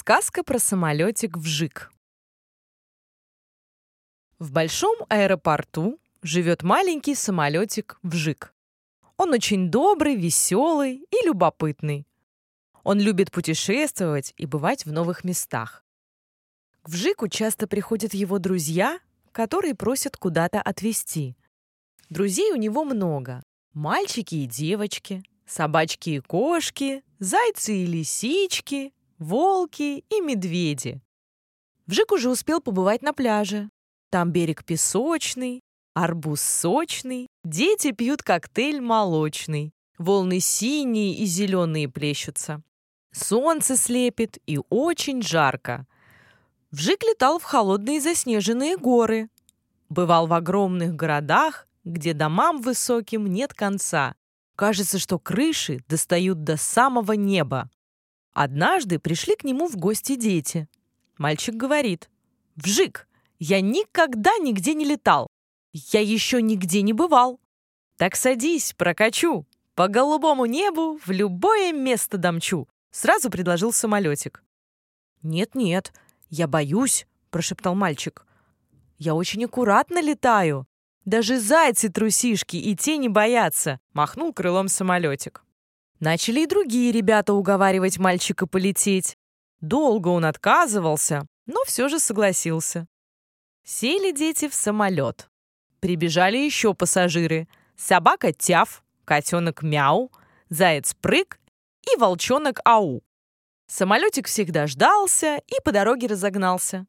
Сказка про самолетик Вжик. В большом аэропорту живет маленький самолетик Вжик. Он очень добрый, веселый и любопытный. Он любит путешествовать и бывать в новых местах. К Вжику часто приходят его друзья, которые просят куда-то отвезти. Друзей у него много. Мальчики и девочки, собачки и кошки, зайцы и лисички, волки и медведи. Вжик уже успел побывать на пляже. Там берег песочный, арбуз сочный, дети пьют коктейль молочный, волны синие и зеленые плещутся. Солнце слепит и очень жарко. Вжик летал в холодные заснеженные горы. Бывал в огромных городах, где домам высоким нет конца. Кажется, что крыши достают до самого неба. Однажды пришли к нему в гости дети. Мальчик говорит, «Вжик, я никогда нигде не летал. Я еще нигде не бывал. Так садись, прокачу. По голубому небу в любое место домчу», сразу предложил самолетик. «Нет-нет, я боюсь», — прошептал мальчик. «Я очень аккуратно летаю. Даже зайцы-трусишки и те не боятся», — махнул крылом самолетик. Начали и другие ребята уговаривать мальчика полететь. Долго он отказывался, но все же согласился. Сели дети в самолет. Прибежали еще пассажиры. Собака Тяв, котенок Мяу, заяц Прыг и волчонок Ау. Самолетик всегда ждался и по дороге разогнался.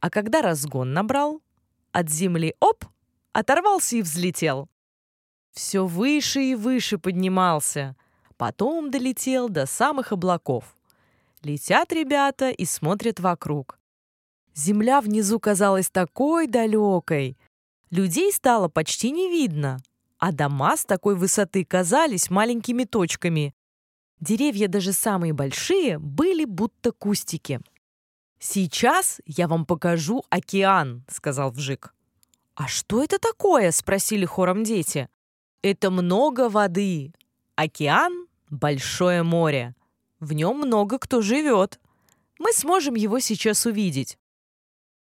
А когда разгон набрал, от земли оп, оторвался и взлетел. Все выше и выше поднимался — Потом долетел до самых облаков. Летят ребята и смотрят вокруг. Земля внизу казалась такой далекой. Людей стало почти не видно, а дома с такой высоты казались маленькими точками. Деревья, даже самые большие, были будто кустики. «Сейчас я вам покажу океан», — сказал Вжик. «А что это такое?» — спросили хором дети. «Это много воды. Океан Большое море. В нем много кто живет. Мы сможем его сейчас увидеть.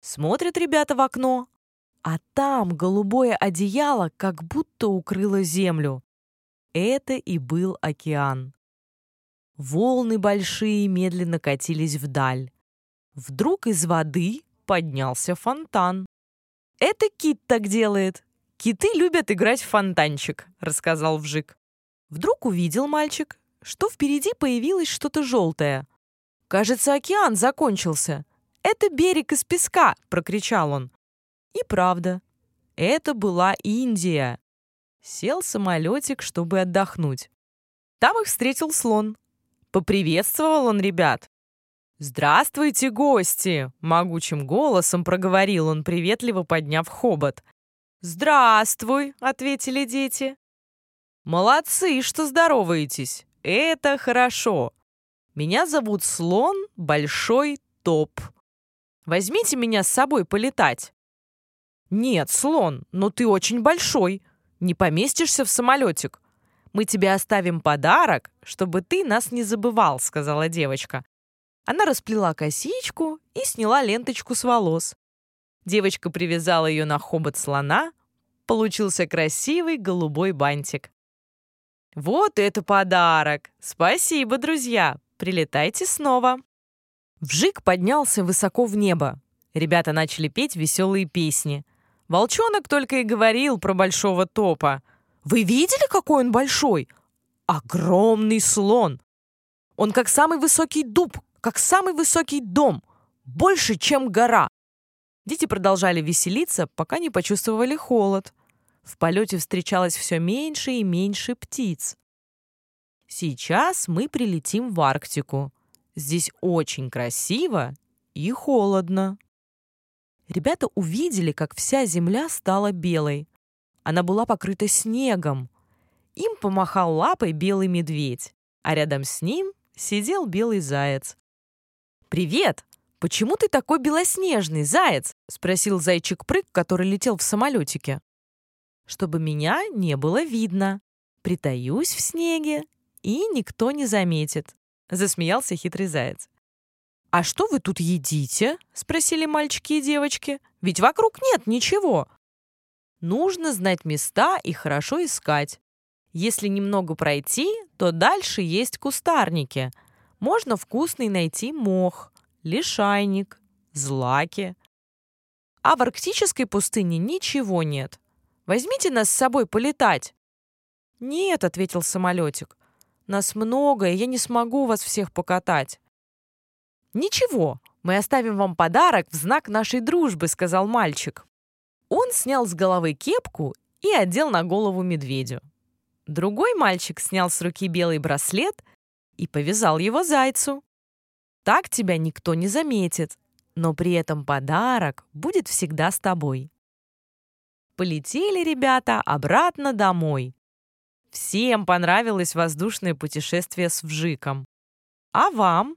Смотрят ребята в окно, а там голубое одеяло как будто укрыло землю. Это и был океан. Волны большие медленно катились вдаль. Вдруг из воды поднялся фонтан. «Это кит так делает. Киты любят играть в фонтанчик», — рассказал Вжик. Вдруг увидел мальчик, что впереди появилось что-то желтое. «Кажется, океан закончился. Это берег из песка!» — прокричал он. И правда, это была Индия. Сел самолетик, чтобы отдохнуть. Там их встретил слон. Поприветствовал он ребят. «Здравствуйте, гости!» — могучим голосом проговорил он, приветливо подняв хобот. «Здравствуй!» — ответили дети. «Молодцы, что здороваетесь! Это хорошо! Меня зовут Слон Большой Топ. Возьмите меня с собой полетать!» «Нет, Слон, но ты очень большой. Не поместишься в самолетик. Мы тебе оставим подарок, чтобы ты нас не забывал», — сказала девочка. Она расплела косичку и сняла ленточку с волос. Девочка привязала ее на хобот слона. Получился красивый голубой бантик. Вот это подарок! Спасибо, друзья! Прилетайте снова!» Вжик поднялся высоко в небо. Ребята начали петь веселые песни. Волчонок только и говорил про большого топа. «Вы видели, какой он большой? Огромный слон! Он как самый высокий дуб, как самый высокий дом, больше, чем гора!» Дети продолжали веселиться, пока не почувствовали холод. В полете встречалось все меньше и меньше птиц. Сейчас мы прилетим в Арктику. Здесь очень красиво и холодно. Ребята увидели, как вся земля стала белой. Она была покрыта снегом. Им помахал лапой белый медведь, а рядом с ним сидел белый заяц. «Привет! Почему ты такой белоснежный, заяц?» — спросил зайчик-прыг, который летел в самолетике чтобы меня не было видно. Притаюсь в снеге, и никто не заметит», — засмеялся хитрый заяц. «А что вы тут едите?» — спросили мальчики и девочки. «Ведь вокруг нет ничего». Нужно знать места и хорошо искать. Если немного пройти, то дальше есть кустарники. Можно вкусный найти мох, лишайник, злаки. А в арктической пустыне ничего нет. Возьмите нас с собой полетать. «Нет», — ответил самолетик. «Нас много, и я не смогу вас всех покатать». «Ничего, мы оставим вам подарок в знак нашей дружбы», — сказал мальчик. Он снял с головы кепку и одел на голову медведю. Другой мальчик снял с руки белый браслет и повязал его зайцу. Так тебя никто не заметит, но при этом подарок будет всегда с тобой. Полетели ребята обратно домой. Всем понравилось воздушное путешествие с Вжиком. А вам?